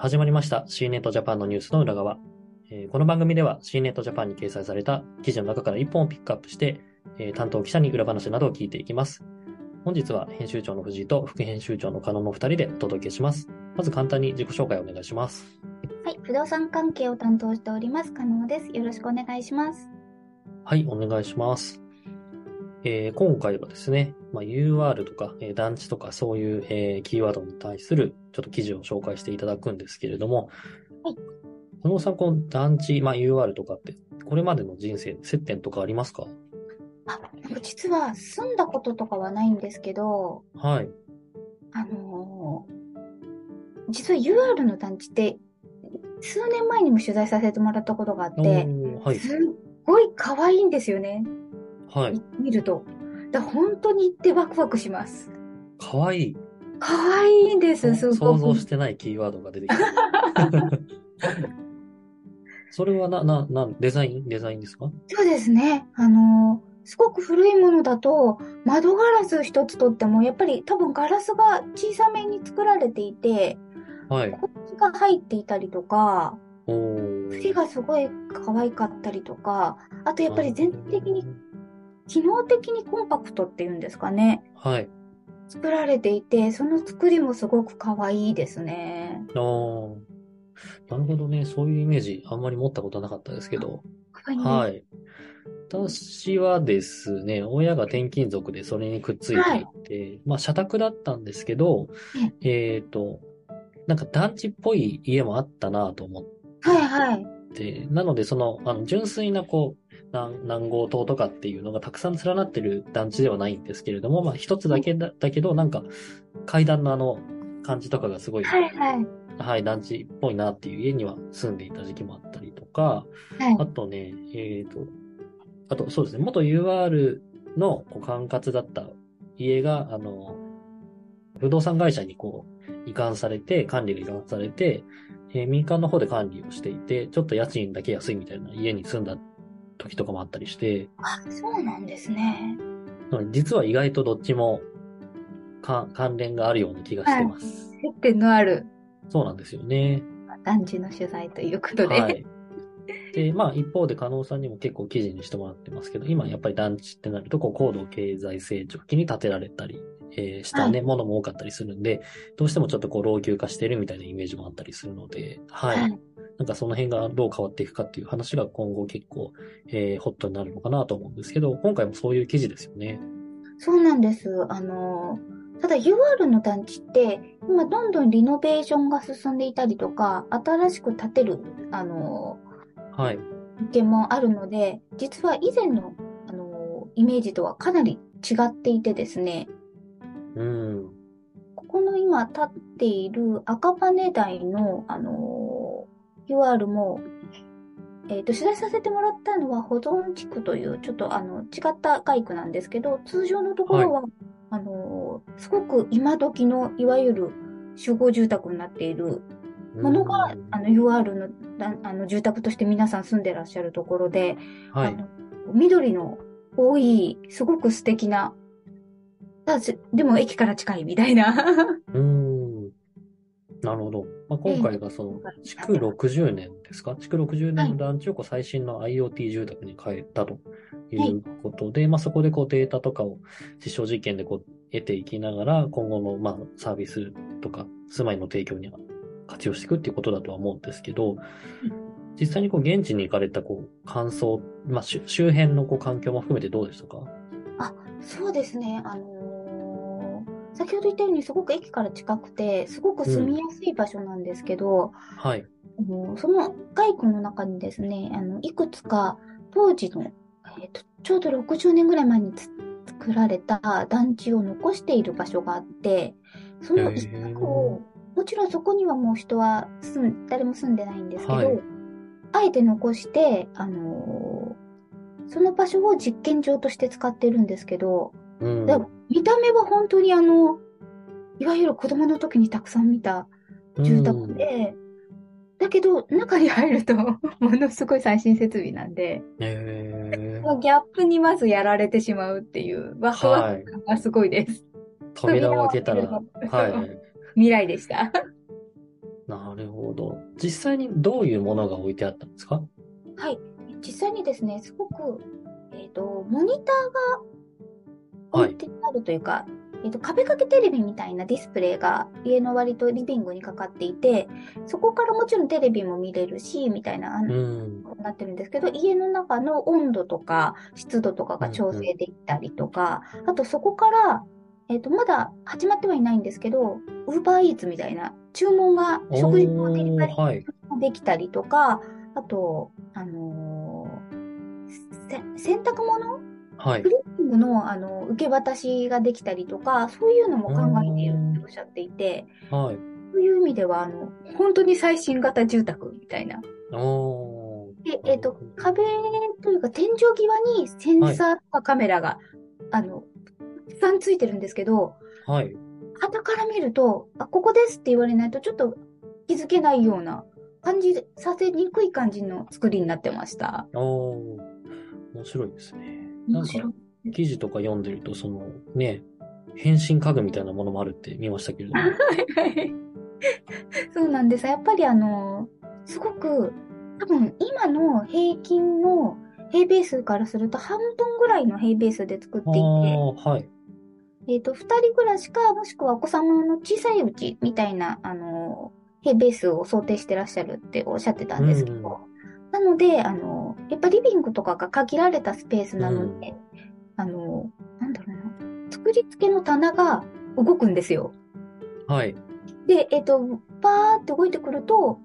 始まりました C ネットジャパンのニュースの裏側。えーこの番組では C ネットジャパンに掲載された記事の中から1本をピックアップして、えー担当記者に裏話などを聞いていきます。本日は編集長の藤井と副編集長の加納の2人でお届けします。まず簡単に自己紹介をお願いします。はい、不動産関係を担当しております、加納です。よろしくお願いします。はい、お願いします。えー今回はですね、まあ、UR とか、えー団地とかそういう、えーキーワードに対するちょっと記事を紹介していただくんですけれども、はい。加納さん、この団地、まあ、UR とかって、これまでの人生、接点とかありますか？あ、実は住んだこととかはないんですけど、はい。あのー実は UR の団地って、数年前にも取材させてもらったことがあっおて、ーはい。すっごい可愛いんですよね。はい。見ると。だ本当に行ってワクワクします。かわいい。可愛いんです、すごく。想像してないキーワードが出てきた。それはな、な、な、デザイン？デザインですか？そうですね。あのーすごく古いものだと、窓ガラス一つとっても、やっぱり多分ガラスが小さめに作られていて、はい。こっちが入っていたりとか、おー。次がすごい可愛かったりとか、あとやっぱり全体的に、機能的にコンパクトっていうんですかね。はい。作られていて、その作りもすごく可愛いですね。あー。なるほどね。そういうイメージ、あんまり持ったことなかったですけど。可愛い。はい。私はですね、親が転勤族でそれにくっついていて、まあ、社宅だったんですけど、えっと、なんか団地っぽい家もあったなと思っはいはい。て、なのでその、あの、純粋なこう、南南郷島とかっていうのがたくさん連なってる団地ではないんですけれども、まあ、一つだけだだけど、なんか、階段のあの、感じとかがすごい、はいはい。はい、団地っぽいなっていう家には住んでいた時期もあったりとか、はいあとね、えっ、と、あとそうですね、元 UR のこう管轄だった家が、あの、不動産会社にこう、移管されて、管理が移管されて、えー民間の方で管理をしていて、ちょっと家賃だけ安いみたいな家に住んだ時とかもあったりして、あ、そうなんですね。実は意外とどっちもか関連があるような気がしてます。接点のあるそうなんですよね。団地の取材ということで。はい。で、まあ一方で加納さんにも結構記事にしてもらってますけど、今やっぱり団地ってなると、こう高度経済成長期に建てられたり、えーしたね、ものも多かったりするんで、どうしてもちょっとこう老朽化してるみたいなイメージもあったりするので、はい。はいなんかその辺がどう変わっていくかっていう話が今後結構、えーホットになるのかなと思うんですけど、今回もそういう記事ですよね。そうなんです。あの、ただ UR の団地って、今どんどんリノベーションが進んでいたりとか、新しく建てる、あの、はい。物件もあるので、実は以前の、あの、イメージとはかなり違っていてですね、うん。ここの今建っている赤羽台の、あの、UR も、えっ、と、取材させてもらったのは保存地区という、ちょっとあの、違った街区なんですけど、通常のところは、あの、すごく今時の、いわゆる集合住宅になっているものが、うんあの、UR のだあの住宅として皆さん住んでらっしゃるところで、はい。あの緑の多い、すごく素敵な、ただしでも駅から近いみたいな。うーん。なるほど。まあ、今回がその、築60年ですか？築60年の団地をこう最新の IoT 住宅に変えたということで、まあ、そこでこうデータとかを実証実験でこう得ていきながら、今後のまあサービスとか住まいの提供には活用していくっていうことだとは思うんですけど、実際にこう現地に行かれたこう感想、まあ、周周辺のこう環境も含めてどうでしたかそうですね、あのー先ほど言ったようにすごく駅から近くて、すごく住みやすい場所なんですけど、はい。あのその街区の中にですね、あの、いくつか当時の、えっと、ちょうど60年ぐらい前につ作られた団地を残している場所があって、その一角を、もちろんそこにはもう人は住ん、誰も住んでないんですけど、はいあえて残して、あのーその場所を実験場として使ってるんですけど、うん。見た目は本当にあの、いわゆる子供の時にたくさん見た住宅で、だけど中に入ると ものすごい最新設備なんで、えもうギャップにまずやられてしまうっていうワクワク感がすごいです。扉を開けたら、扉を開けるとはい。未来でした。なるほど。実際にどういうものが置いてあったんですか？はい。実際にですね、すごく、えっ、と、モニターが置いてあるというか、えっ、と、壁掛けテレビみたいなディスプレイが家の割とリビングにかかっていて、そこからもちろんテレビも見れるし、みたいな、あうの、ん。なってるんですけど、家の中の温度とか湿度とかが調整できたりとか、あとそこから、えっ、と、まだ始まってはいないんですけど、ウーバーイーツみたいな注文が、食事のデリバリーはい。できたりとか、あと、あのーせ洗濯物はいク。リーニングの、あの、受け渡しができたりとか、そういうのも考えているっておっしゃっていて、はい。そういう意味では、あの、本当に最新型住宅みたいな。で、えっ、と、壁というか天井際にセンサーとかカメラが、あの、たくさんついてるんですけど、はい。傍から見ると、あ、ここですって言われないとちょっと気づけないような感じさせにくい感じの作りになってました。面白いですね。なんか。記事とか読んでると、その、ね、変身家具みたいなものもあるって見ましたけれども。はいそうなんです。やっぱりあの、すごく、多分今の平均の平米数からすると半分ぐらいの平米数で作っていて、はい。えっと、二人暮らしか、もしくはお子様の小さいうちみたいな、あの、平米数を想定してらっしゃるっておっしゃってたんですけど、なので、あの、やっぱリビングとかが限られたスペースなので、あの、なんだろうな、作り付けの棚が動くんですよ。はい。で、えっと、バーって動いてくると、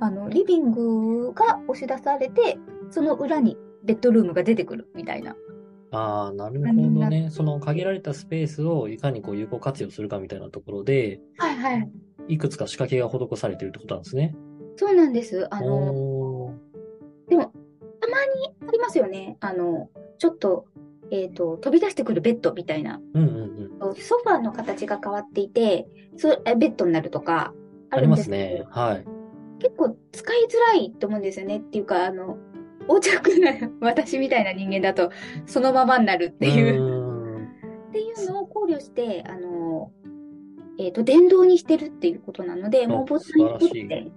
あの、リビングが押し出されて、その裏にベッドルームが出てくるみたいな。ああ、なるほどね。その限られたスペースをいかにこう有効活用するかみたいなところで、はいはい。いくつか仕掛けが施されているってことなんですね。そうなんです。あの、にありますよね。あの、ちょっと、えっ、と、飛び出してくるベッドみたいな。うんうんうん。ソファーの形が変わっていて、そえベッドになるとか、あるんですね。はい。結構使いづらいと思うんですよね。っていうか、あの、横着な私みたいな人間だと、そのままになるっていう。うっていうのを考慮して、あの、えっ、と、電動にしてるっていうことなので、もうボタンにって、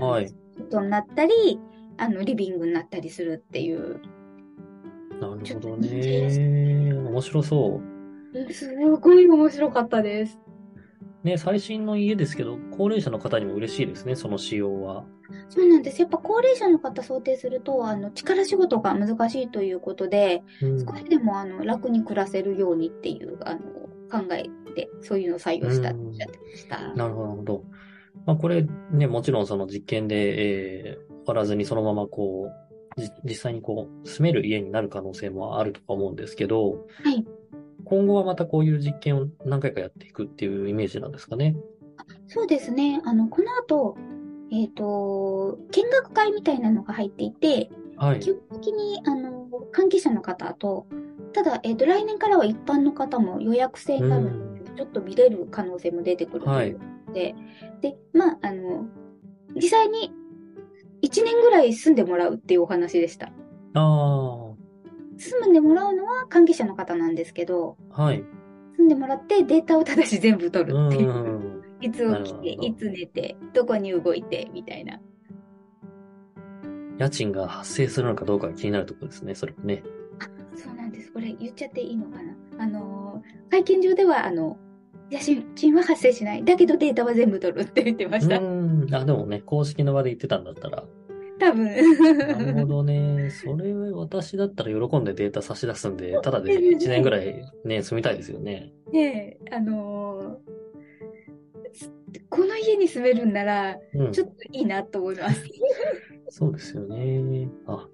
はい。ベッドになったり、あの、リビングになったりするっていう。なるほどね。面白そう。すごい面白かったです。ね、最新の家ですけど、高齢者の方にも嬉しいですね、その仕様は。そうなんです。やっぱ高齢者の方想定すると、あの、力仕事が難しいということで、うん少しでもあの楽に暮らせるようにっていうあの考えで、そういうのを採用したっておっしゃってました。なるほど、なるほど。まあ、これね、もちろんその実験で、えー、終わらずにそのままこう、じ実際にこう、住める家になる可能性もあるとか思うんですけど、はい。今後はまたこういう実験を何回かやっていくっていうイメージなんですかね？そうですね。あの、この後、えっ、と、見学会みたいなのが入っていて、はい。基本的に、あの、関係者の方と、ただ、えっ、と、来年からは一般の方も予約制になるので、ちょっと見れる可能性も出てくるということで、で、まあ、あの、実際に1年ぐらい住んでもらうっていうお話でした。あ住んでもらうのは関係者の方なんですけど、あ、はい。住んでもらってデータをただし全部取るうっていう。ん。いつ起きて、いつ寝て、どこに動いて、みたいな。家賃が発生するのかどうかが気になるところですね、それもね。そうなんです。これ言っちゃっていいのかなあのー、会見上では、あの、家賃は発生しない。だけどデータは全部取るって言ってました。うん。あ、でもね、公式の場で言ってたんだったら。多分。なるほどね。それ、私だったら喜んでデータ差し出すんで、ただで 1年ぐらいね、住みたいですよね。ねえ、あのーすこの家に住めるんなら、うん。ちょっといいなと思います。そうですよね。あ、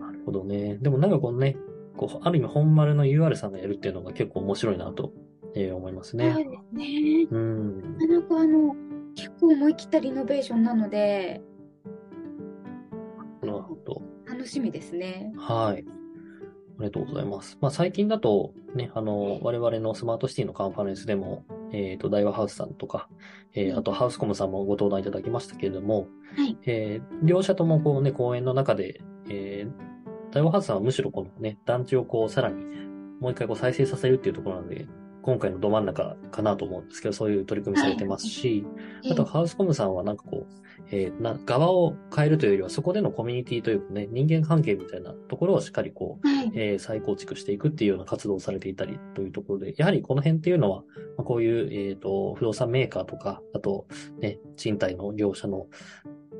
なるほどね。でもなんかこのね、こう、ある意味本丸の UR さんがやるっていうのが結構面白いなと、えー思いますそうね。ですね。うん。なかなかあの、結構思い切ったリノベーションなので、なるほど。楽しみですね。はい。ありがとうございます。まあ、最近だと、ね、あの、我々のスマートシティのカンファレンスでも、えっ、と、大和ハウスさんとか、えーあとハウスコムさんもご登壇いただきましたけれども、はい。えー両者ともこうね、講演の中で、えー、大和ハウスさんはむしろこのね、団地をこう、さらに、もう一回こう再生させるっていうところなので、今回のど真ん中かなと思うんですけど、そういう取り組みされてますし、あとハウスコムさんはなんかこう、えー、な、側を変えるというよりは、そこでのコミュニティというかね、人間関係みたいなところをしっかりこう、はい、えー、再構築していくっていうような活動をされていたりというところで、やはりこの辺っていうのは、まあ、こういう、えっ、ー、と、不動産メーカーとか、あと、ね、賃貸の業者の、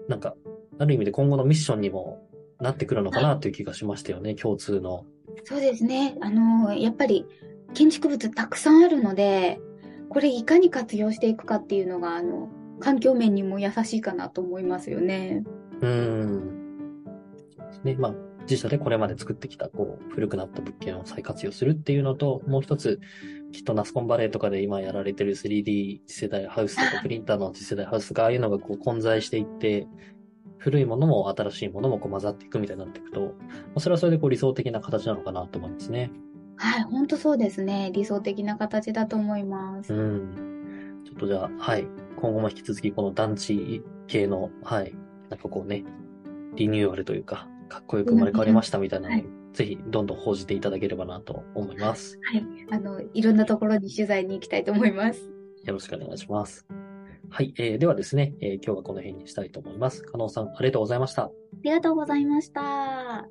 なんか、ある意味で今後のミッションにもなってくるのかなという気がしましたよね、共通の。そうですね。あの、やっぱり、建築物たくさんあるので、これいかに活用していくかっていうのが、あの、環境面にも優しいかなと思いますよね。うん。ね、まあ、自社でこれまで作ってきた、こう、古くなった物件を再活用するっていうのと、もう一つ、きっとナスコンバレーとかで今やられてる 3D 次世代ハウスとか プリンターの次世代ハウスとか、ああいうのがこう混在していって、古いものも新しいものもこう混ざっていくみたいになっていくと、まあ、それはそれでこう理想的な形なのかなと思いますね。はい、本当そうですね。理想的な形だと思います。うん。ちょっとじゃあ、はい。今後も引き続きこの団地系の、はい、なんかこうね、リニューアルというか、かっこよく生まれ変わりましたみたいなのを、はい、ぜひどんどん報じていただければなと思います。はい。あの、いろんなところに取材に行きたいと思います。よろしくお願いします。はい。えー、ではですね、えー、今日はこの辺にしたいと思います。加納さん、ありがとうございました。ありがとうございました。